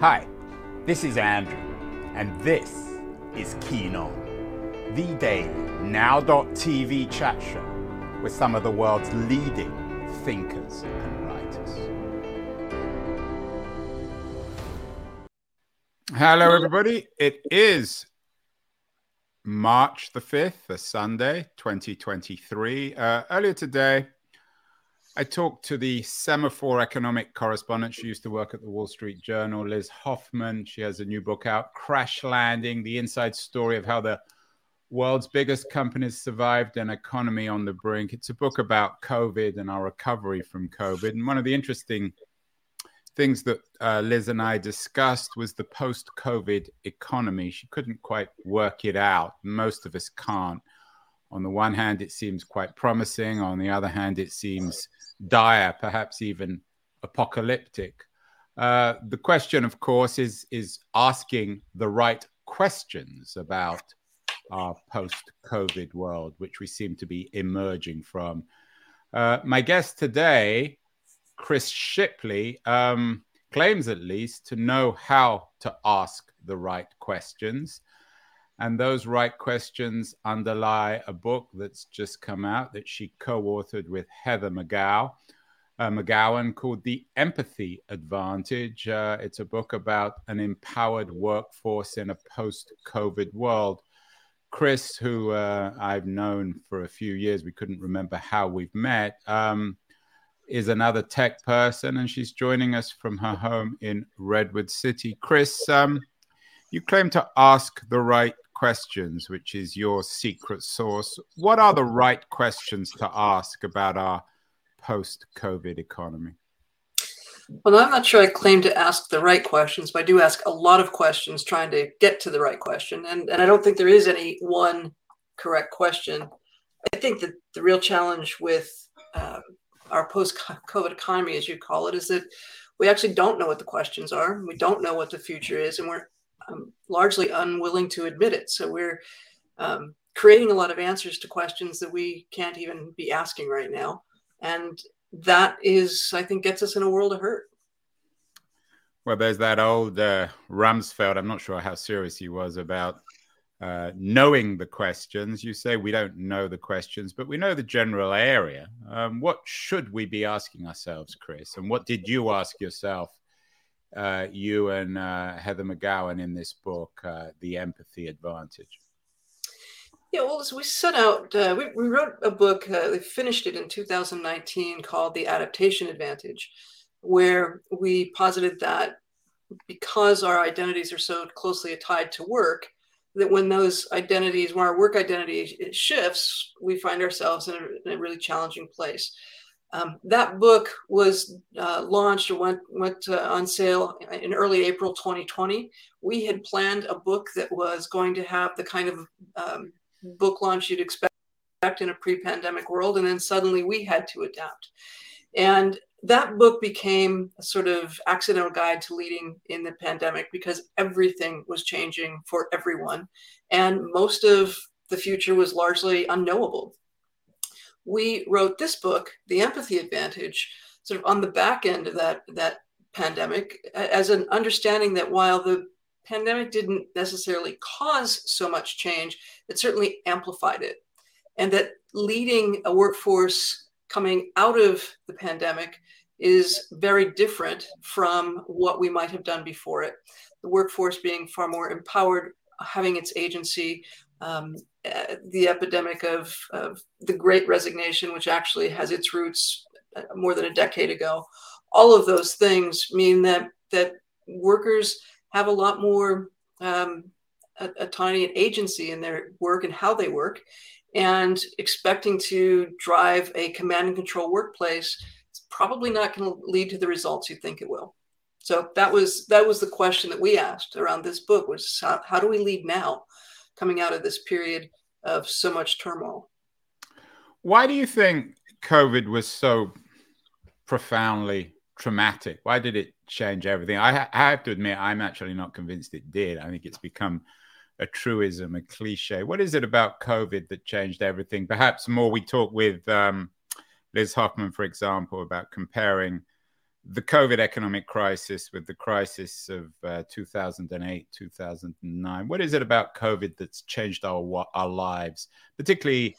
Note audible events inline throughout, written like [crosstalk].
Hi, this is Andrew, and this is Keen On, the daily now.tv chat show with some of the world's leading thinkers and writers. Hello, everybody. It is March the 5th, a Sunday, 2023. Uh, earlier today, I talked to the Semafor economic correspondent. She used to work at the Wall Street Journal, Liz Hoffman. She has a new book out, Crash Landing The Inside Story of How the World's Biggest Companies Survived an Economy on the Brink. It's a book about COVID and our recovery from COVID. And one of the interesting things that uh, Liz and I discussed was the post COVID economy. She couldn't quite work it out. Most of us can't. On the one hand, it seems quite promising. On the other hand, it seems dire, perhaps even apocalyptic. Uh, the question, of course, is is asking the right questions about our post-COVID world, which we seem to be emerging from. Uh, my guest today, Chris Shipley, um, claims at least to know how to ask the right questions. And those right questions underlie a book that's just come out that she co authored with Heather McGow, uh, McGowan called The Empathy Advantage. Uh, it's a book about an empowered workforce in a post COVID world. Chris, who uh, I've known for a few years, we couldn't remember how we've met, um, is another tech person, and she's joining us from her home in Redwood City. Chris, um, you claim to ask the right questions, which is your secret source. What are the right questions to ask about our post COVID economy? Well, I'm not sure I claim to ask the right questions, but I do ask a lot of questions trying to get to the right question. And, and I don't think there is any one correct question. I think that the real challenge with uh, our post COVID economy, as you call it, is that we actually don't know what the questions are. We don't know what the future is, and we're um, largely unwilling to admit it. So we're um, creating a lot of answers to questions that we can't even be asking right now. And that is, I think, gets us in a world of hurt. Well, there's that old uh, Rumsfeld. I'm not sure how serious he was about uh, knowing the questions. You say we don't know the questions, but we know the general area. Um, what should we be asking ourselves, Chris? And what did you ask yourself uh, you and uh, Heather McGowan in this book, uh, The Empathy Advantage? Yeah, well, we set out, uh, we, we, wrote a book, uh, we finished it in 2019 called The Adaptation Advantage, where we posited that because our identities are so closely tied to work, that when those identities, when our work identity shifts, we find ourselves in a, in a really challenging place. Um, that book was uh, launched or went went uh, on sale in early April 2020. We had planned a book that was going to have the kind of um, book launch you'd expect in a pre-pandemic world, and then suddenly we had to adapt. And that book became a sort of accidental guide to leading in the pandemic because everything was changing for everyone, and most of the future was largely unknowable we wrote this book, The Empathy Advantage, sort of on the back end of that that pandemic, as an understanding that while the pandemic didn't necessarily cause so much change, it certainly amplified it, and that leading a workforce coming out of the pandemic is very different from what we might have done before it. The workforce being far more empowered, having its agency, um, uh, the epidemic of, of the great resignation, which actually has its roots uh, more than a decade ago. All of those things mean that, that workers have a lot more um, autonomy and agency in their work and how they work. And expecting to drive a command and control workplace is probably not going to lead to the results you think it will. So that was that was the question that we asked around this book was how, how do we lead now? Coming out of this period of so much turmoil. Why do you think COVID was so profoundly traumatic? Why did it change everything? I, ha- I, have to admit, I'm actually not convinced it did. I think it's become a truism, a cliche. What is it about COVID that changed everything? Perhaps more we talk with um, Liz Hoffman, for example, about comparing the COVID economic crisis with the crisis of uh, 2008, 2009. What is it about COVID that's changed our our lives, particularly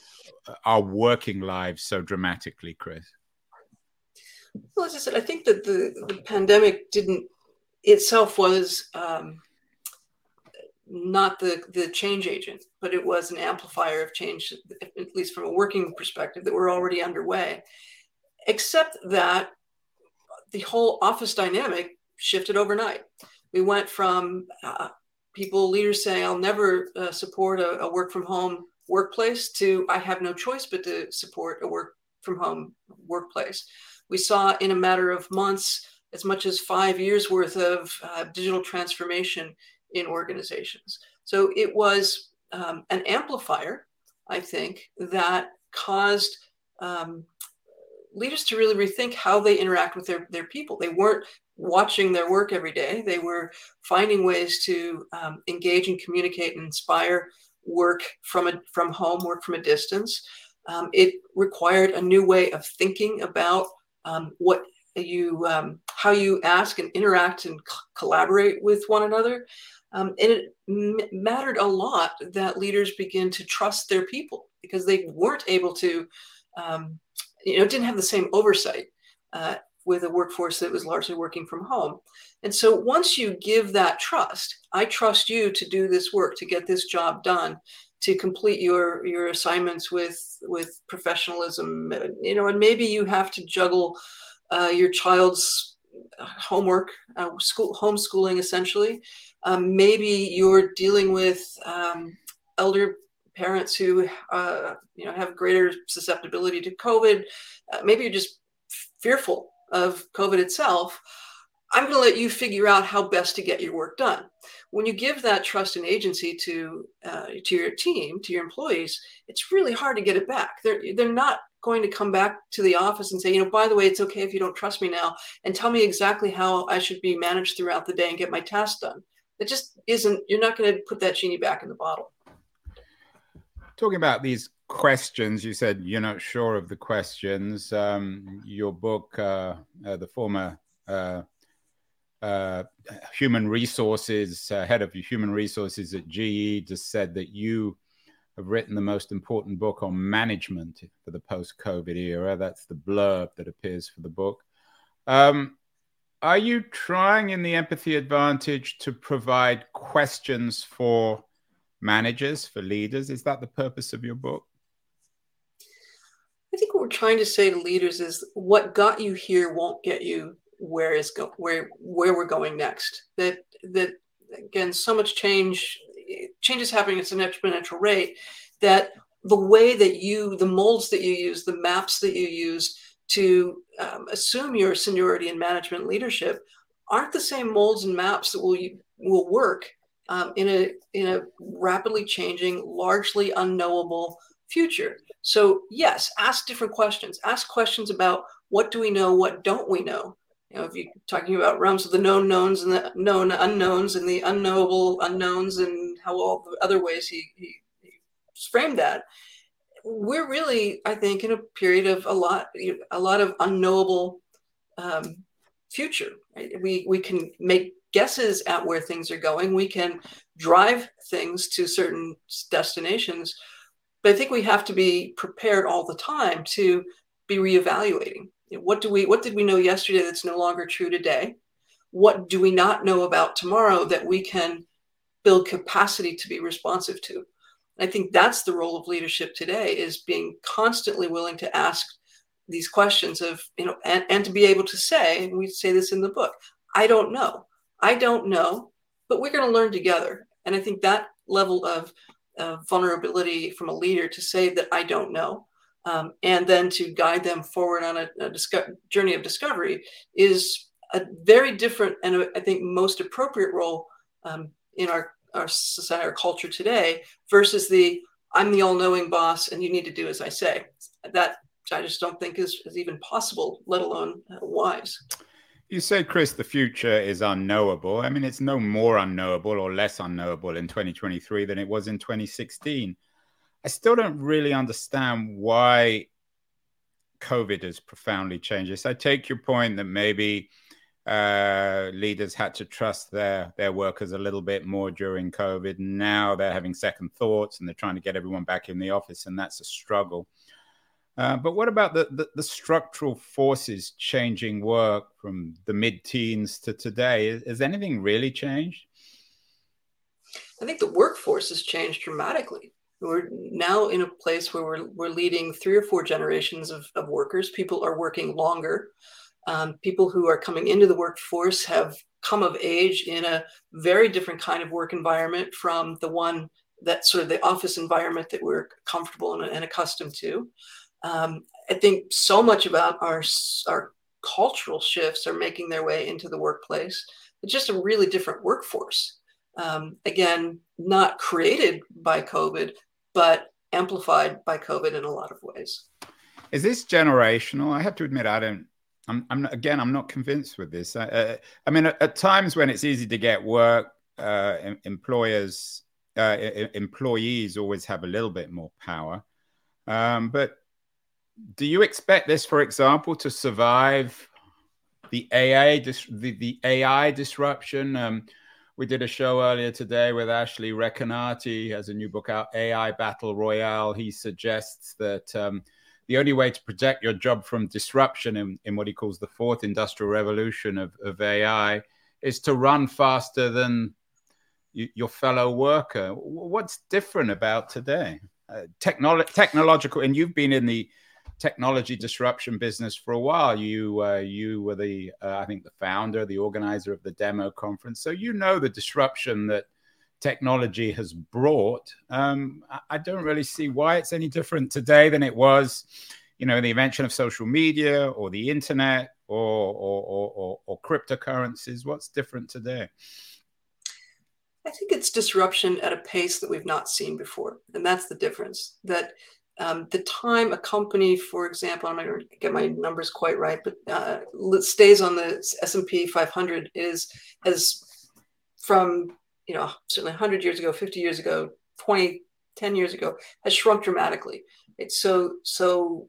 uh, our working lives, so dramatically, Chris? Well, as I said, I think that the, the pandemic didn't itself was um, not the the change agent, but it was an amplifier of change, at least from a working perspective, that were already underway. Except that the whole office dynamic shifted overnight. We went from uh, people, leaders saying, I'll never uh, support a, a, work from home workplace to I have no choice but to support a work from home workplace. We saw in a matter of months as much as five years worth of uh, digital transformation in organizations. So it was um, an amplifier, I think, that caused um, leaders to really rethink how they interact with their, their people. They weren't watching their work every day, they were finding ways to um, engage and communicate and inspire work from, a, from home, work from a distance. Um, it required a new way of thinking about um, what you um, how you ask and interact and c- collaborate with one another um, and it m- mattered a lot that leaders begin to trust their people because they weren't able to um, you know, didn't have the same oversight uh, with a workforce that was largely working from home. And so once you give that trust, I trust you to do this work, to get this job done, to complete your your assignments with with professionalism, you know, and maybe you have to juggle uh, your child's homework, uh, school homeschooling essentially. Um, maybe you're dealing with um, elder parents who uh, you know have greater susceptibility to COVID. Uh, maybe you're just fearful of COVID itself. I'm going to let you figure out how best to get your work done. When you give that trust and agency to uh, to your team, to your employees, it's really hard to get it back. They're they're not going to come back to the office and say, you know, by the way, it's okay if you don't trust me now, and tell me exactly how I should be managed throughout the day and get my tasks done. It just isn't. You're not going to put that genie back in the bottle talking about these questions, you said you're not sure of the questions. Um, your book, uh, uh, the former uh, uh human resources uh, head of human resources at GE, just said that you have written the most important book on management for the post-COVID era. That's the blurb that appears for the book. Um, are you trying in the empathy advantage to provide questions for managers, for leaders? Is that the purpose of your book? I think what we're trying to say to leaders is what got you here won't get you where is go where where we're going next. That that again, so much change change is happening at an exponential rate that the way that you the molds that you use the maps that you use to um, assume your seniority in management leadership aren't the same molds and maps that will will work um, in a in a rapidly changing, largely unknowable future. So yes, ask different questions. Ask questions about what do we know, what don't we know. You know, if you're talking about realms of the known knowns and the known unknowns and the unknowable unknowns and how all the other ways he, he, he framed that, we're really, I think, in a period of a lot, a lot of unknowable um, future. Right? We we can make guesses at where things are going. We can drive things to certain destinations, but I think we have to be prepared all the time to be reevaluating. What do we what did we know yesterday that's no longer true today? What do we not know about tomorrow that we can build capacity to be responsive to? I think that's the role of leadership today is being constantly willing to ask these questions of, you know, and, and to be able to say, and we say this in the book, I don't know. I don't know, but we're going to learn together. And I think that level of uh, vulnerability from a leader to say that I don't know, um, and then to guide them forward on a, a disco- journey of discovery is a very different and a, I think most appropriate role um, in our, our society, our culture today versus the I'm the all knowing boss and you need to do as I say. That I just don't think is, is even possible, let alone uh, wise. You say, Chris, the future is unknowable. I mean, it's no more unknowable or less unknowable in 2023 than it was in 2016. I still don't really understand why COVID has profoundly changed this. I take your point that maybe uh, leaders had to trust their their workers a little bit more during COVID. Now they're having second thoughts and they're trying to get everyone back in the office, and that's a struggle. Uh, but what about the, the, the, structural forces changing work from the mid-teens to today? Has anything really changed? I think the workforce has changed dramatically. We're now in a place where we're, we're leading three or four generations of, of workers. People are working longer. Um, people who are coming into the workforce have come of age in a very different kind of work environment from the one that sort of the office environment that we're comfortable and, and accustomed to. Um, I think so much about our our cultural shifts are making their way into the workplace. It's just a really different workforce. Um, again, not created by COVID, but amplified by COVID in a lot of ways. Is this generational? I have to admit, I don't I'm, I'm not, again, I'm not convinced with this. Uh, I mean, at, at, times when it's easy to get work, uh, employers, uh, employees always have a little bit more power. Um, but do you expect this, for example, to survive the AI dis- the, the AI disruption? Um, we did a show earlier today with Ashley Recanati. Has a new book out, AI Battle Royale. He suggests that um, the only way to protect your job from disruption in, in what he calls the fourth industrial revolution of, of AI is to run faster than you, your fellow worker. What's different about today? Uh, technolo- technological, and you've been in the technology disruption business for a while. You uh, you were the uh, I think the founder, the organizer of the demo conference, so you know the disruption that technology has brought, um, I don't really see why it's any different today than it was, you know, the invention of social media or the internet or, or, or, or, or cryptocurrencies. What's different today? I think it's disruption at a pace that we've not seen before, and that's the difference. That um, the time a company, for example, I'm going to get my numbers quite right, but uh, stays on the S&P 500 is as from you know, certainly 100 years ago, 50 years ago, 20, 10 years ago, has shrunk dramatically. It's so, so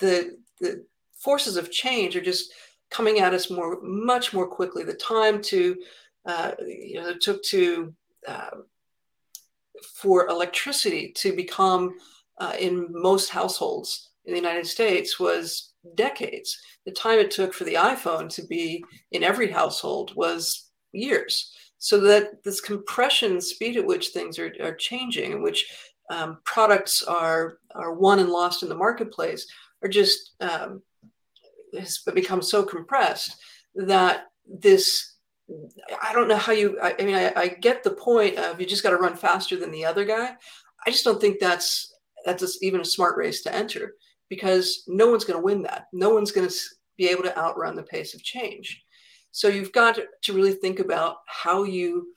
the, the forces of change are just coming at us more, much more quickly. The time to, uh, you know, it took to, uh, for electricity to become uh, in most households in the United States was decades. The time it took for the iPhone to be in every household was years so that this compression speed at which things are, are changing in which um, products are are won and lost in the marketplace are just um, has become so compressed that this I don't know how you I, I mean I, I, get the point of you just got to run faster than the other guy I just don't think that's that's even a smart race to enter because no one's going to win that no one's going to be able to outrun the pace of change so you've got to really think about how you,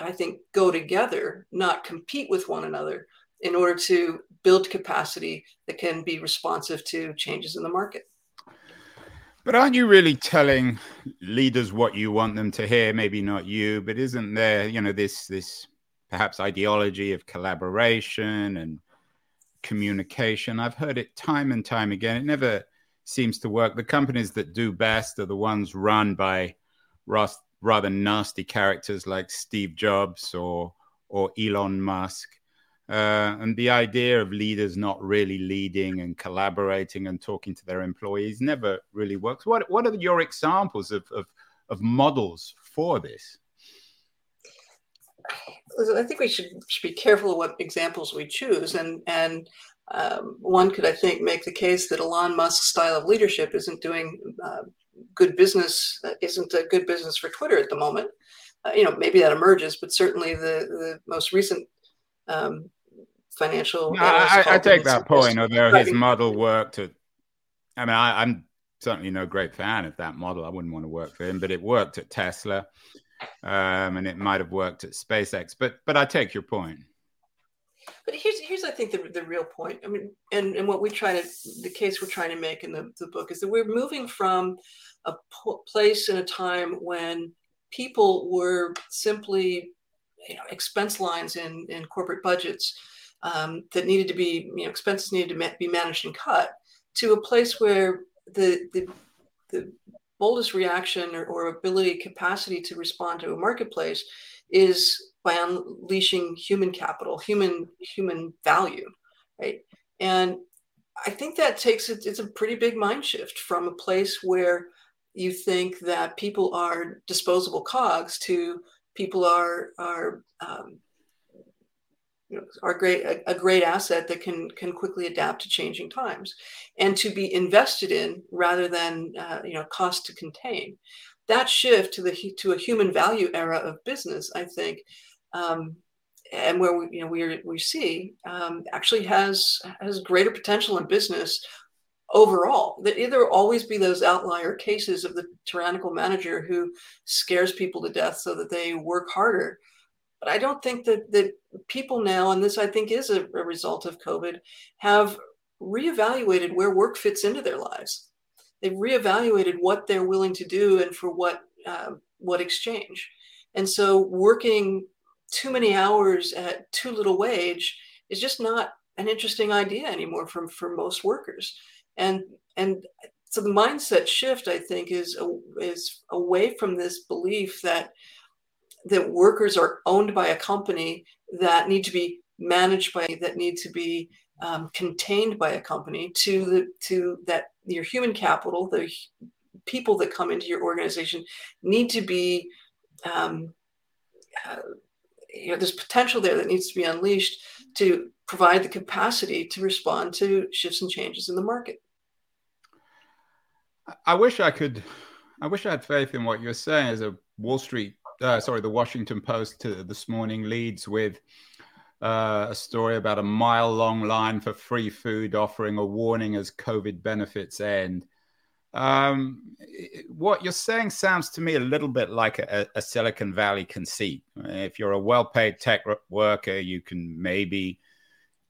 I think, go together, not compete with one another in order to build capacity that can be responsive to changes in the market. But aren't you really telling leaders what you want them to hear? Maybe not you, but isn't there, you know, this this perhaps ideology of collaboration and communication? I've heard it time and time again. It never seems to work. The companies that do best are the ones run by rather nasty characters like Steve Jobs or or Elon Musk. Uh, and the idea of leaders not really leading and collaborating and talking to their employees never really works. What what are your examples of of, of models for this? I think we should, should be careful of what examples we choose, and and um, one could, I think, make the case that Elon Musk's style of leadership isn't doing uh, good business, uh, isn't a good business for Twitter at the moment. Uh, you know, maybe that emerges, but certainly the the most recent um, financial. No, I, I, take that point, although his model worked at. I mean, I, I'm certainly no great fan of that model. I wouldn't want to work for him, but it worked at Tesla, um, and it might have worked at SpaceX. But but I take your point. But here's here's I think the, the real point. I mean, and, and what we try to the case we're trying to make in the, the book is that we're moving from a place in a time when people were simply you know, expense lines in, in corporate budgets um, that needed to be you know expenses needed to ma- be managed and cut to a place where the the, the boldest reaction or, or ability capacity to respond to a marketplace is by unleashing human capital human human value right? And i think that takes it it's a pretty big mind shift from a place where you think that people are disposable cogs to people are are um, you know, are great a, a, great asset that can can quickly adapt to changing times, and to be invested in rather than uh, you know cost to contain. That shift to the to a human value era of business, I think, um, and where we you know we we see um, actually has has greater potential in business overall. That either always be those outlier cases of the tyrannical manager who scares people to death so that they work harder. But I don't think that that people now, and this I think is a, a result of COVID, have reevaluated where work fits into their lives. They've reevaluated what they're willing to do and for what uh, what exchange. And so working too many hours at too little wage is just not an interesting idea anymore for, for most workers and and so the mindset shift i think is is away from this belief that that workers are owned by a company that need to be managed by that need to be um, contained by a company to the to that your human capital the people that come into your organization need to be um, uh, you know there's potential there that needs to be unleashed to provide the capacity to respond to shifts and changes in the market I wish I could. I wish I had faith in what you're saying. As a Wall Street, uh, sorry, the Washington Post this morning leads with uh, a story about a mile-long line for free food, offering a warning as COVID benefits end. Um, what you're saying sounds to me a little bit like a, a Silicon Valley conceit. If you're a well-paid tech worker, you can maybe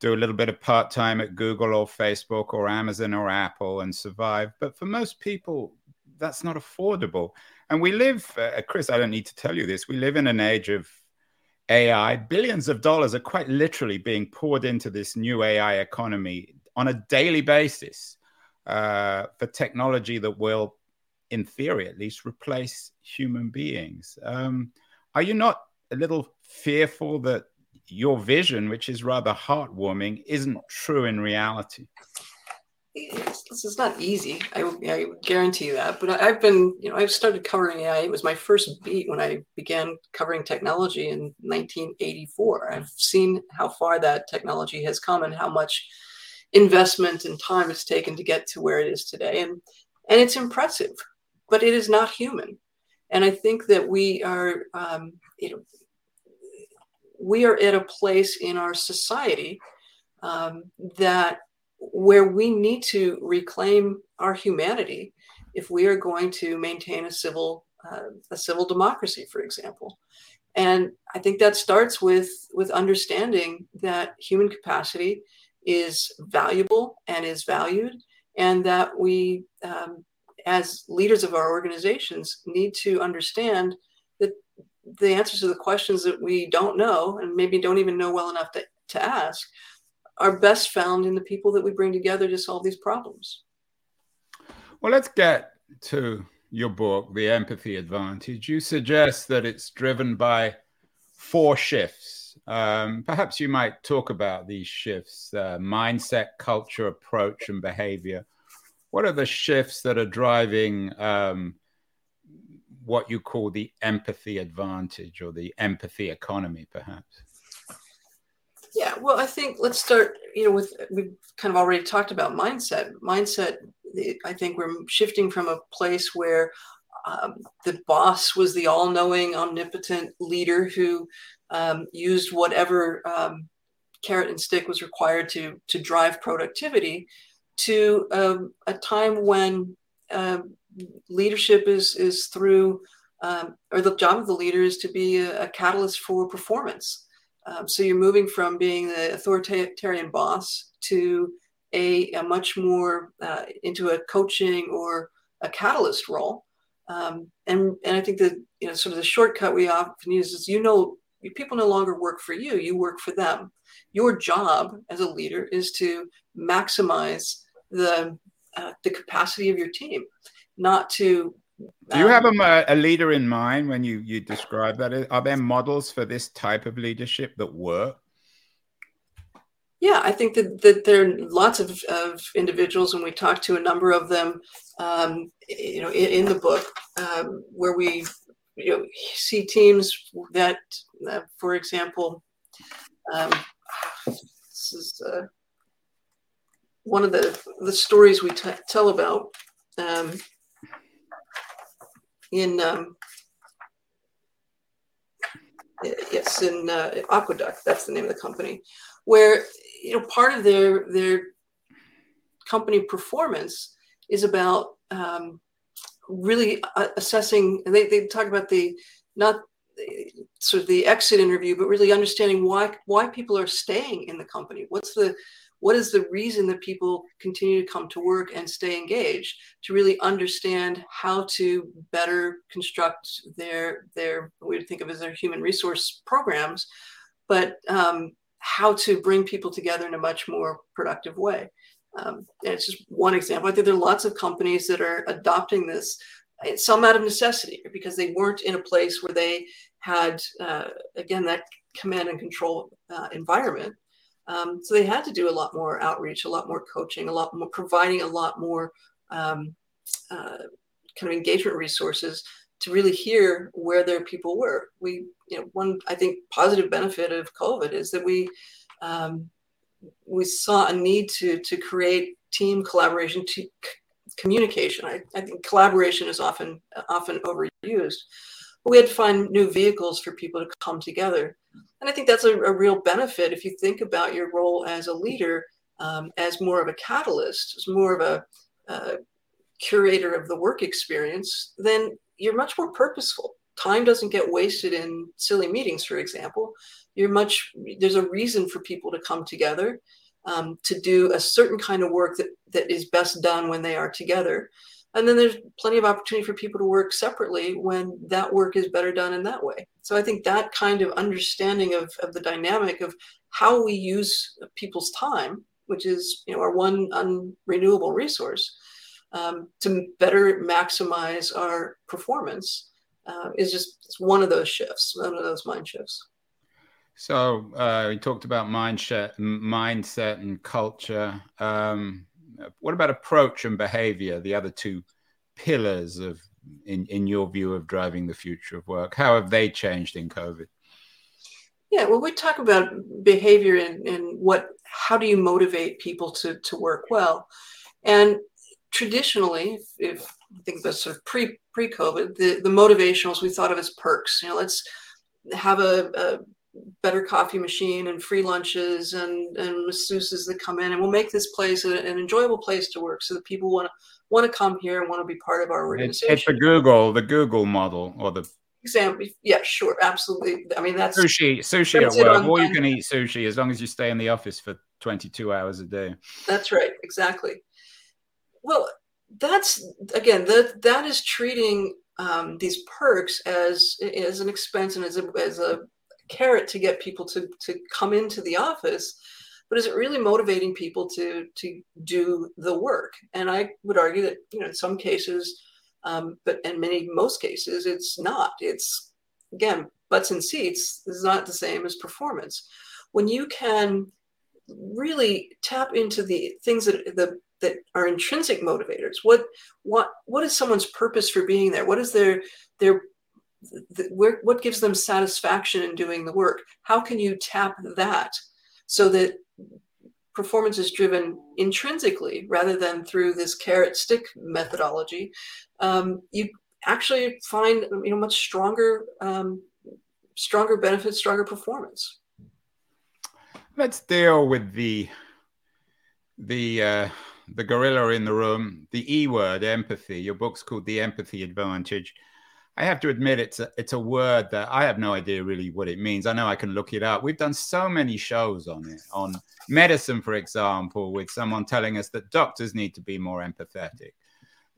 do a little bit of part time at Google or Facebook or Amazon or Apple and survive. But for most people, that's not affordable. And we live, uh, Chris, I don't need to tell you this, we live in an age of AI. Billions of dollars are quite literally being poured into this new AI economy on a daily basis uh, for technology that will, in theory at least, replace human beings. Um, are you not a little fearful that your vision, which is rather heartwarming, isn't true in reality. This is not easy. I, I guarantee you that. But I've been, you know, I've started covering AI. It was my first beat when I began covering technology in 1984. I've seen how far that technology has come and how much investment and time it's taken to get to where it is today. And and it's impressive, but it is not human. And I think that we are, um, you know, we are at a place in our society um, that where we need to reclaim our humanity if we are going to maintain a civil uh, a civil democracy, for example. And I think that starts with with understanding that human capacity is valuable and is valued, and that we, um, as leaders of our organizations, need to understand that the answers to the questions that we don't know and maybe don't even know well enough to, to ask are best found in the people that we bring together to solve these problems. Well, let's get to your book, The Empathy Advantage. You suggest that it's driven by four shifts. Um, perhaps you might talk about these shifts uh, mindset, culture, approach, and behavior. What are the shifts that are driving um, what you call the empathy advantage or the empathy economy, perhaps? Yeah, well, I think let's start. You know, with we've kind of already talked about mindset. Mindset. I think we're shifting from a place where um, the boss was the all-knowing, omnipotent leader who um, used whatever um, carrot and stick was required to to drive productivity, to um, a time when um, leadership is is through um, or the job of the leader is to be a, a catalyst for performance. Um, so you're moving from being the authoritarian boss to a, a much more uh, into a coaching or a catalyst role. Um, and and I think that you know sort of the shortcut we often use is you know people no longer work for you; you work for them. Your job as a leader is to maximize the uh, the capacity of your team, not to. Do you have um, a, a, leader in mind when you you describe that? Are there models for this type of leadership that work? Yeah, I think that, that there are lots of, of individuals, and we talked to a number of them, um, you know, in, in the book, um, where we you know, see teams that, uh, for example, um, this is uh, one of the, the stories we t- tell about um, in um, yes in uh, aqueduct that's the name of the company where you know part of their their company performance is about um, really uh, assessing and they, they talk about the not sort of the exit interview but really understanding why why people are staying in the company. What's the what is the reason that people continue to come to work and stay engaged to really understand how to better construct their their we would think of as their human resource programs but um, how to bring people together in a much more productive way um, and it's just one example. I think there are lots of companies that are adopting this, some out of necessity because they weren't in a place where they had, uh, again, that command and control uh, environment. Um, so they had to do a lot more outreach, a lot more coaching, a lot more providing a lot more um, uh, kind of engagement resources to really hear where their people were. We, you know, one I think positive benefit of COVID is that we um, we saw a need to to create team collaboration, to communication. I, I think collaboration is often often overused. We had to find new vehicles for people to come together, and I think that's a, a real benefit if you think about your role as a leader um, as more of a catalyst, as more of a uh, curator of the work experience. Then you're much more purposeful. Time doesn't get wasted in silly meetings, for example you're much there's a reason for people to come together um, to do a certain kind of work that that is best done when they are together and then there's plenty of opportunity for people to work separately when that work is better done in that way so i think that kind of understanding of, of the dynamic of how we use people's time which is you know our one unrenewable resource um, to better maximize our performance uh, is just one of those shifts one of those mind shifts so uh, we talked about mindset, mindset and culture. Um, what about approach and behavior? The other two pillars of, in in your view, of driving the future of work. How have they changed in COVID? Yeah, well, we talk about behavior and, and what. How do you motivate people to to work well? And traditionally, if, I think that's sort of pre pre COVID, the the motivationals we thought of as perks. You know, let's have a, a better coffee machine and free lunches and and masseuses that come in and we'll make this place an enjoyable place to work so that people want to want to come here and want to be part of our organization. It's, it's the Google, the Google model or the example. Yeah, sure, absolutely. I mean that's sushi, sushi at work. All you can eat sushi as long as you stay in the office for 22 hours a day. That's right, exactly. Well, that's again that that is treating um, these perks as as an expense and as a as a carrot to get people to to come into the office but is it really motivating people to to do the work? And i would argue that you know in some cases um, but in many most cases it's not. It's again butts and seats is not the same as performance. When you can really tap into the things that the that are intrinsic motivators what what what is someone's purpose for being there? What is their their where, what gives them satisfaction in doing the work? How can you tap that so that performance is driven intrinsically rather than through this carrot stick methodology? Um, you actually find you know much stronger um, stronger benefits, stronger performance. Let's deal with the the uh, the gorilla in the room, the E word, empathy. Your book's called The Empathy Advantage. I have to admit it's a, it's a word that I have no idea really what it means. I know I can look it up. We've done so many shows on it, on medicine, for example, with someone telling us that doctors need to be more empathetic.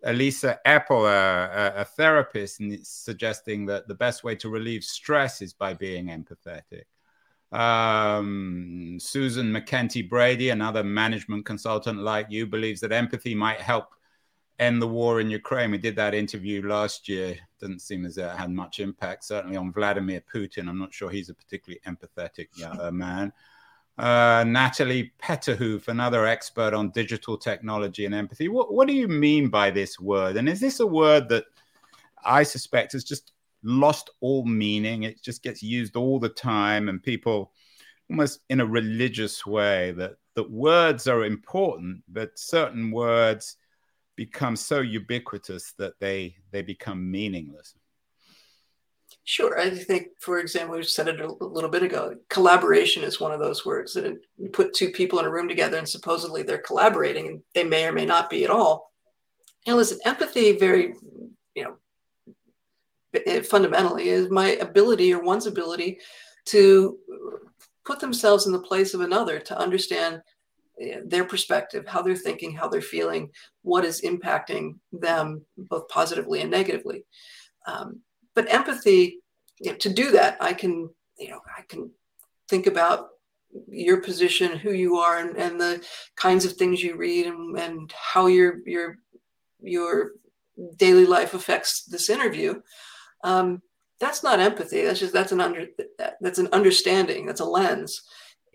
Elisa Epel, a, a therapist, suggesting that the best way to relieve stress is by being empathetic. Um, Susan MacKenty Brady, another management consultant like you, believes that empathy might help end the war in Ukraine. We did that interview last year. Doesn't seem as though it had much impact, certainly on Vladimir Putin. I'm not sure he's a particularly empathetic uh, [laughs] man. Uh, Natalie Petterhoof, another expert on digital technology and empathy. What, what do you mean by this word? And is this a word that I suspect has just lost all meaning? It just gets used all the time, and people almost in a religious way that, that words are important, but certain words become so ubiquitous that they they become meaningless. Sure. I think, for example, we said it a little bit ago. Collaboration is one of those words that you put two people in a room together and supposedly they're collaborating, and they may or may not be at all. And listen, empathy, very, you know, fundamentally is my ability or one's ability to put themselves in the place of another to understand their perspective, how they're thinking, how they're feeling, what is impacting them both positively and negatively. Um, but empathy you know, to do that i can you know i can think about your position who you are and, and the kinds of things you read and, and how your your your daily life affects this interview. Um, that's not empathy. That's just that's an under that's an understanding. That's a lens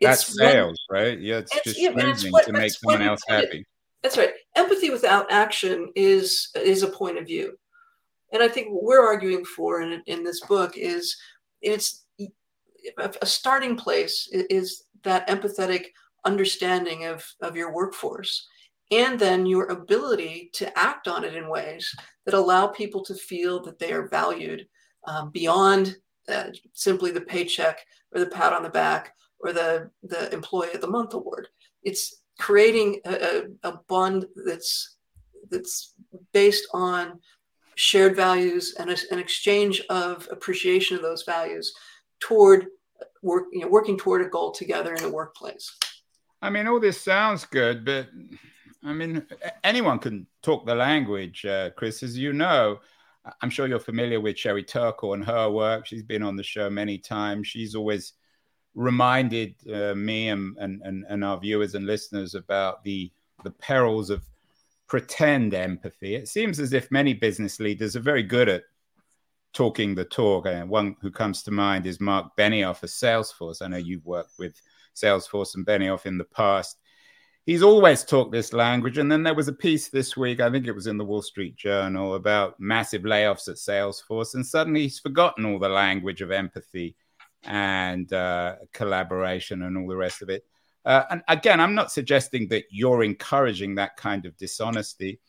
it's that's sales what, right? Yeah it's, it's just yeah, it's what, to make someone else happy. that's right. Empathy without action is is a point of view. And I think what we're arguing for in, in this book is it's a starting place is that empathetic understanding of, of your workforce and then your ability to act on it in ways that allow people to feel that they are valued um, beyond uh, simply the paycheck or the pat on the back or the, the employee of the month award. It's creating a, a bond that's that's based on shared values and a, an exchange of appreciation of those values toward work, you know, working toward a goal together in a workplace. I mean, all this sounds good, but I mean, anyone can talk the language, uh, Chris, as you know. I'm sure you're familiar with Sherry Turkle and her work. She's been on the show many times. She's always reminded uh, me and, and, and our viewers and listeners about the the perils of pretend empathy. It seems as if many business leaders are very good at talking the talk. And one who comes to mind is Marc Benioff of Salesforce. I know you've worked with Salesforce and Benioff in the past. He's always talked this language. And then there was a piece this week, I think it was in the Wall Street Journal, about massive layoffs at Salesforce. And suddenly he's forgotten all the language of empathy and uh, collaboration and all the rest of it. Uh, and again, I'm not suggesting that you're encouraging that kind of dishonesty,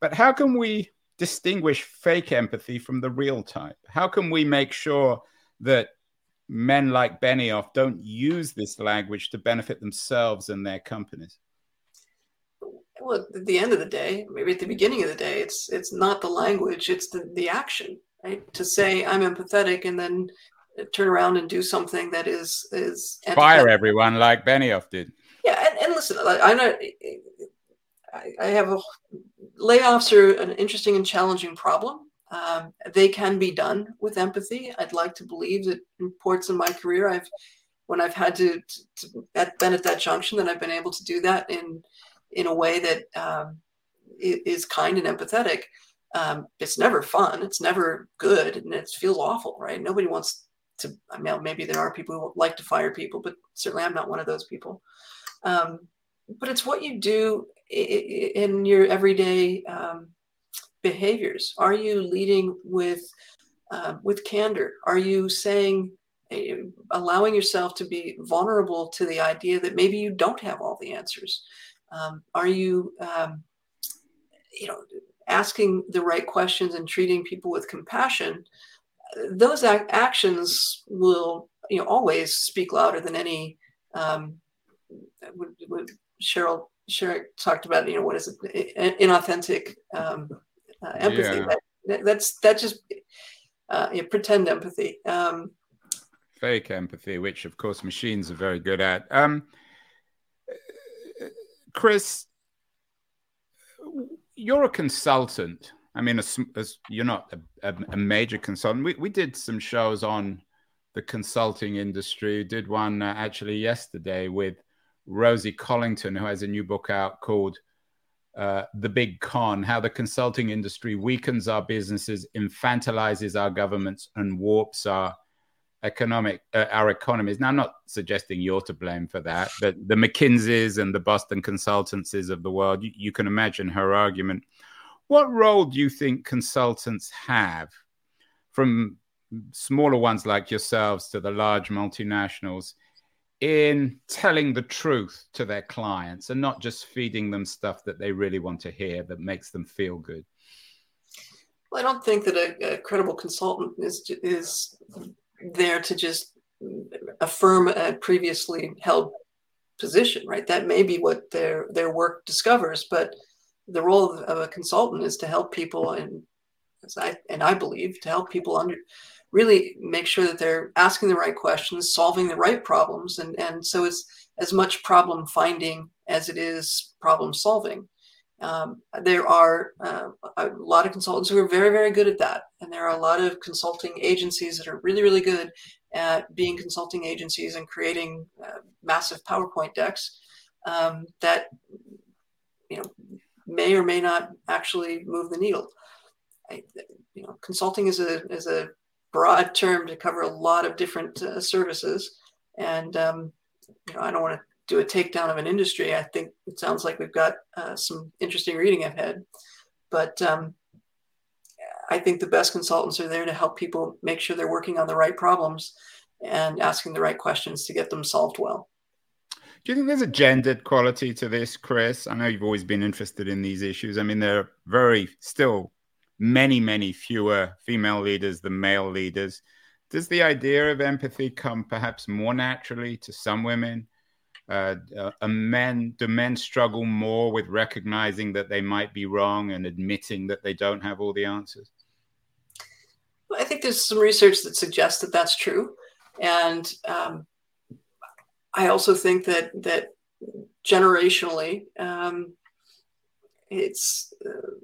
but how can we distinguish fake empathy from the real type? How can we make sure that men like Benioff don't use this language to benefit themselves and their companies? Well, at the end of the day, maybe at the beginning of the day, it's it's not the language, it's the, the action, right? To say I'm empathetic and then turn around and do something that is is fire everyone like Benioff did. Yeah, and, and listen, I, know I, I have a, layoffs are an interesting and challenging problem. Um, they can be done with empathy. I'd like to believe that in ports in my career, I've when I've had to, to, to at, been at that junction, that I've been able to do that in in a way that um, is kind and empathetic. Um, it's never fun. It's never good, and it feels awful, right? Nobody wants to I mean, maybe there are people who like to fire people, but certainly I'm not one of those people. Um, but it's what you do in your everyday um, behaviors. Are you leading with uh, with candor? Are you saying, uh, allowing yourself to be vulnerable to the idea that maybe you don't have all the answers? Um, are you, um, you know, asking the right questions and treating people with compassion those ac- actions will you know always speak louder than any um, what, what Cheryl Cheryl talked about you know what is it inauthentic um, uh, empathy. Yeah. that, that's that just uh, you know, pretend empathy. Um, fake empathy which of course machines are very good at. Um, Chris you're a consultant I mean, as, as you're not a, a, major consultant, we, we did some shows on the consulting industry. Did one uh, actually yesterday with Rosie Collington, who has a new book out called uh, The Big Con How the Consulting Industry Weakens Our Businesses, Infantilizes Our Governments, and Warps Our economic uh, our economies now i'm not suggesting you're to blame for that but the mckinseys and the boston consultancies of the world you, you, can imagine her argument what role do you think consultants have from smaller ones like yourselves to the large multinationals in telling the truth to their clients and not just feeding them stuff that they really want to hear that makes them feel good? Well, I don't think that a, a credible consultant is is there to just affirm a previously held position, right? That may be what their their work discovers, but the role of, of a consultant is to help people and I, and I believe to help people under really make sure that they're asking the right questions, solving the right problems, and and so it's as much problem finding as it is problem solving. Um, there are uh, a lot of consultants who are very very good at that, and there are a lot of consulting agencies that are really really good at being consulting agencies and creating uh, massive PowerPoint decks um, that you know may or may not actually move the needle. I, you know, consulting is a is a broad term to cover a lot of different uh, services, and um, you know, I don't want to do a takedown of an industry. I think it sounds like we've got uh, some interesting reading ahead, but um, I think the best consultants are there to help people make sure they're working on the right problems and asking the right questions to get them solved well. Do you think there's a gendered quality to this, Chris? I know you've always been interested in these issues. I mean, there are very still many, many fewer female leaders than male leaders. Does the idea of empathy come perhaps more naturally to some women? Uh, uh, men do men struggle more with recognizing that they might be wrong and admitting that they don't have all the answers? Well, I think there's some research that suggests that that's true, and um, I also think that that generationally, um, it's uh,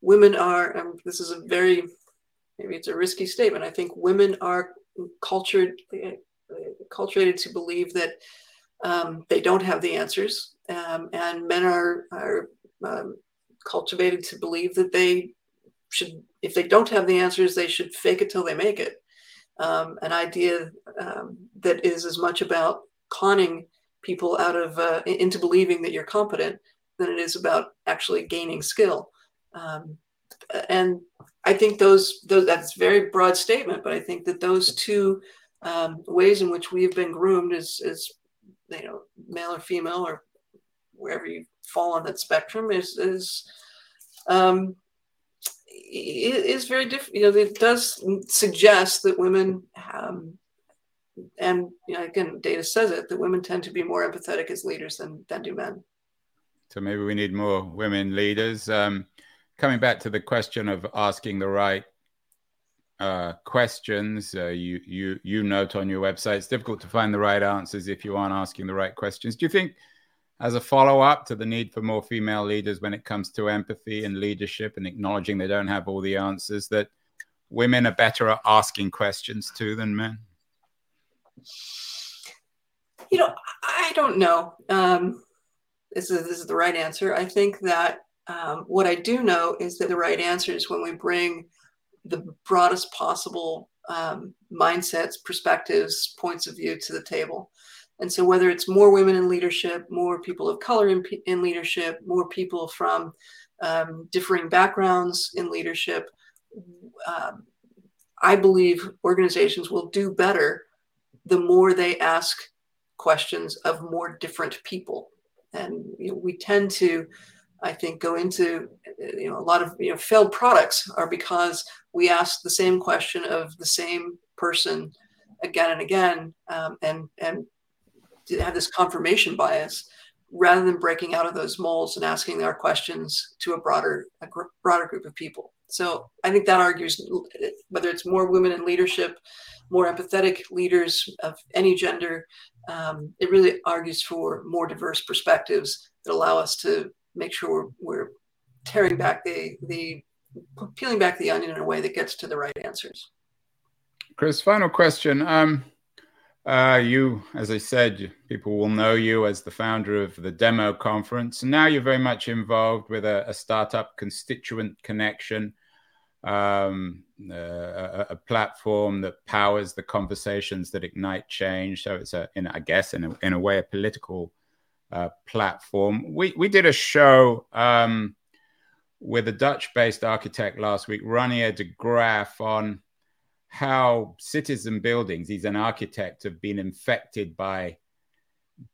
women are. Um, this is a very maybe it's a risky statement. I think women are cultured uh, culturated to believe that um, they don't have the answers, um, and men are are um, cultivated to believe that they should, if they don't have the answers, they should fake it till they make it. Um, an idea um, that is as much about conning people out of uh, into believing that you're competent than it is about actually gaining skill. Um, and I think those, those that's a very broad statement, but I think that those two um, ways in which we've been groomed as, as you know male or female or wherever you fall on that spectrum is is um, is very different. You know, it does suggest that women um, and you know, again, data says it that women tend to be more empathetic as leaders than than do men. So maybe we need more women leaders. Um, coming back to the question of asking the right uh, questions, uh, you you you note on your website it's difficult to find the right answers if you aren't asking the right questions. Do you think, as a follow up to the need for more female leaders when it comes to empathy and leadership and acknowledging they don't have all the answers, that women are better at asking questions too than men? You know, I don't know. Um, this is this is the right answer. I think that um, what I do know is that the right answer is when we bring the broadest possible um, mindsets, perspectives, points of view to the table. And so, whether it's more women in leadership, more people of color in, in leadership, more people from um, differing backgrounds in leadership, um, I believe organizations will do better the more they ask questions of more different people. And you know, we tend to, I think, go into you know a lot of you know failed products are because we ask the same question of the same person again and again, um, and and have this confirmation bias rather than breaking out of those molds and asking our questions to a broader a gr- broader group of people. So I think that argues whether it's more women in leadership, more empathetic leaders of any gender, um, it really argues for more diverse perspectives that allow us to make sure we're, we're tearing back the, the peeling back the onion in a way that gets to the right answers. Chris, final question. Um, uh, you, as I said, people will know you as the founder of the Demo Conference. And now you're very much involved with a, a startup constituent connection, um, uh, a, platform that powers the conversations that ignite change. So it's a, in, I guess, in a, in a way, a political uh, platform. We we did a show um, with a Dutch-based architect last week, Reinier de Graaf, on how cities and buildings, he's an architect, have been infected by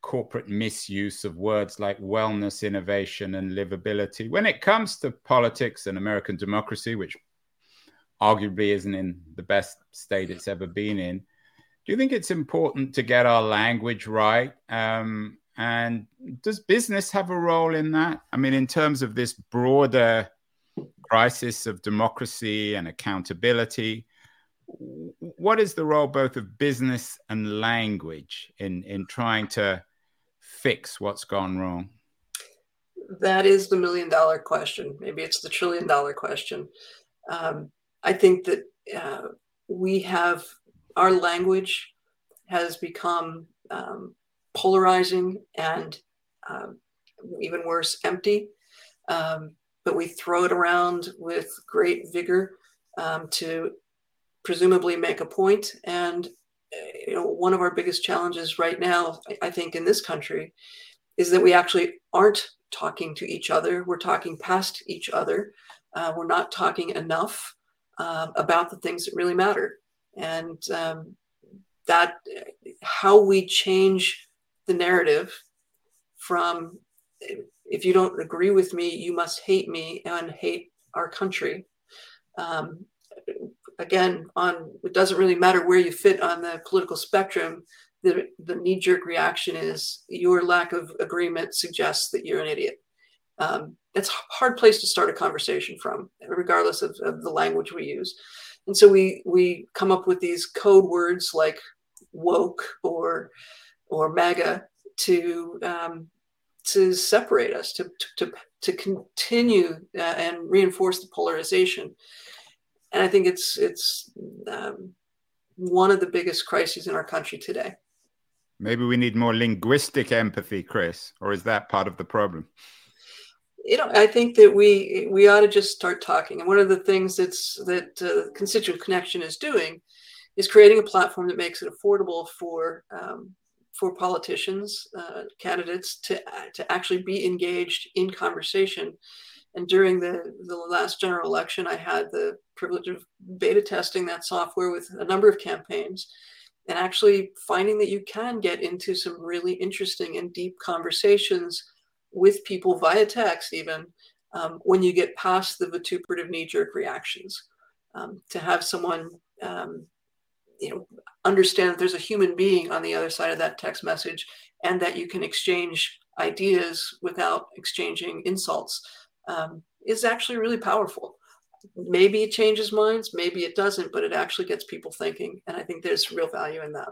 corporate misuse of words like wellness, innovation, and livability. When it comes to politics and American democracy, which arguably isn't in the best state it's ever been in, do you think it's important to get our language right? Um, and does business have a role in that? I mean, in terms of this broader crisis of democracy and accountability, what is the role both of business and language in in trying to fix what's gone wrong that is the million dollar question maybe it's the trillion dollar question um, i think that uh, we have our language has become um, polarizing and um, even worse empty um, but we throw it around with great vigor um, to presumably make a point. And you know, one of our biggest challenges right now, I think, in this country, is that we actually aren't talking to each other. We're talking past each other. Uh, we're not talking enough uh, about the things that really matter. And um, that how we change the narrative from if you don't agree with me, you must hate me and hate our country. Um, again, on it doesn't really matter where you fit on the political spectrum. The, the knee jerk reaction is your lack of agreement suggests that you're an idiot. Um, it's a hard place to start a conversation from, regardless of, of the language we use. And so we we come up with these code words like woke or or MAGA to um, to separate us, to to to continue uh, and reinforce the polarization and I think it's it's um, one of the biggest crises in our country today. Maybe we need more linguistic empathy, Chris, or is that part of the problem? You know, I think that we we ought to just start talking. And one of the things that's that uh, Constituent Connection is doing is creating a platform that makes it affordable for um, for politicians, uh, candidates to to actually be engaged in conversation and during the, the last general election, I had the privilege of beta testing that software with a number of campaigns and actually finding that you can get into some really interesting and deep conversations with people via text, even um, when you get past the vituperative knee jerk reactions. Um, to have someone um, you know understand that there's a human being on the other side of that text message and that you can exchange ideas without exchanging insults um, is actually really powerful. Maybe it changes minds, maybe it doesn't, but it actually gets people thinking. And I think there's real value in that.